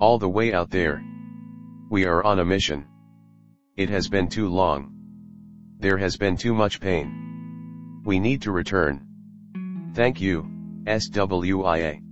All the way out there. We are on a mission. It has been too long. There has been too much pain. We need to return. Thank you, SWIA.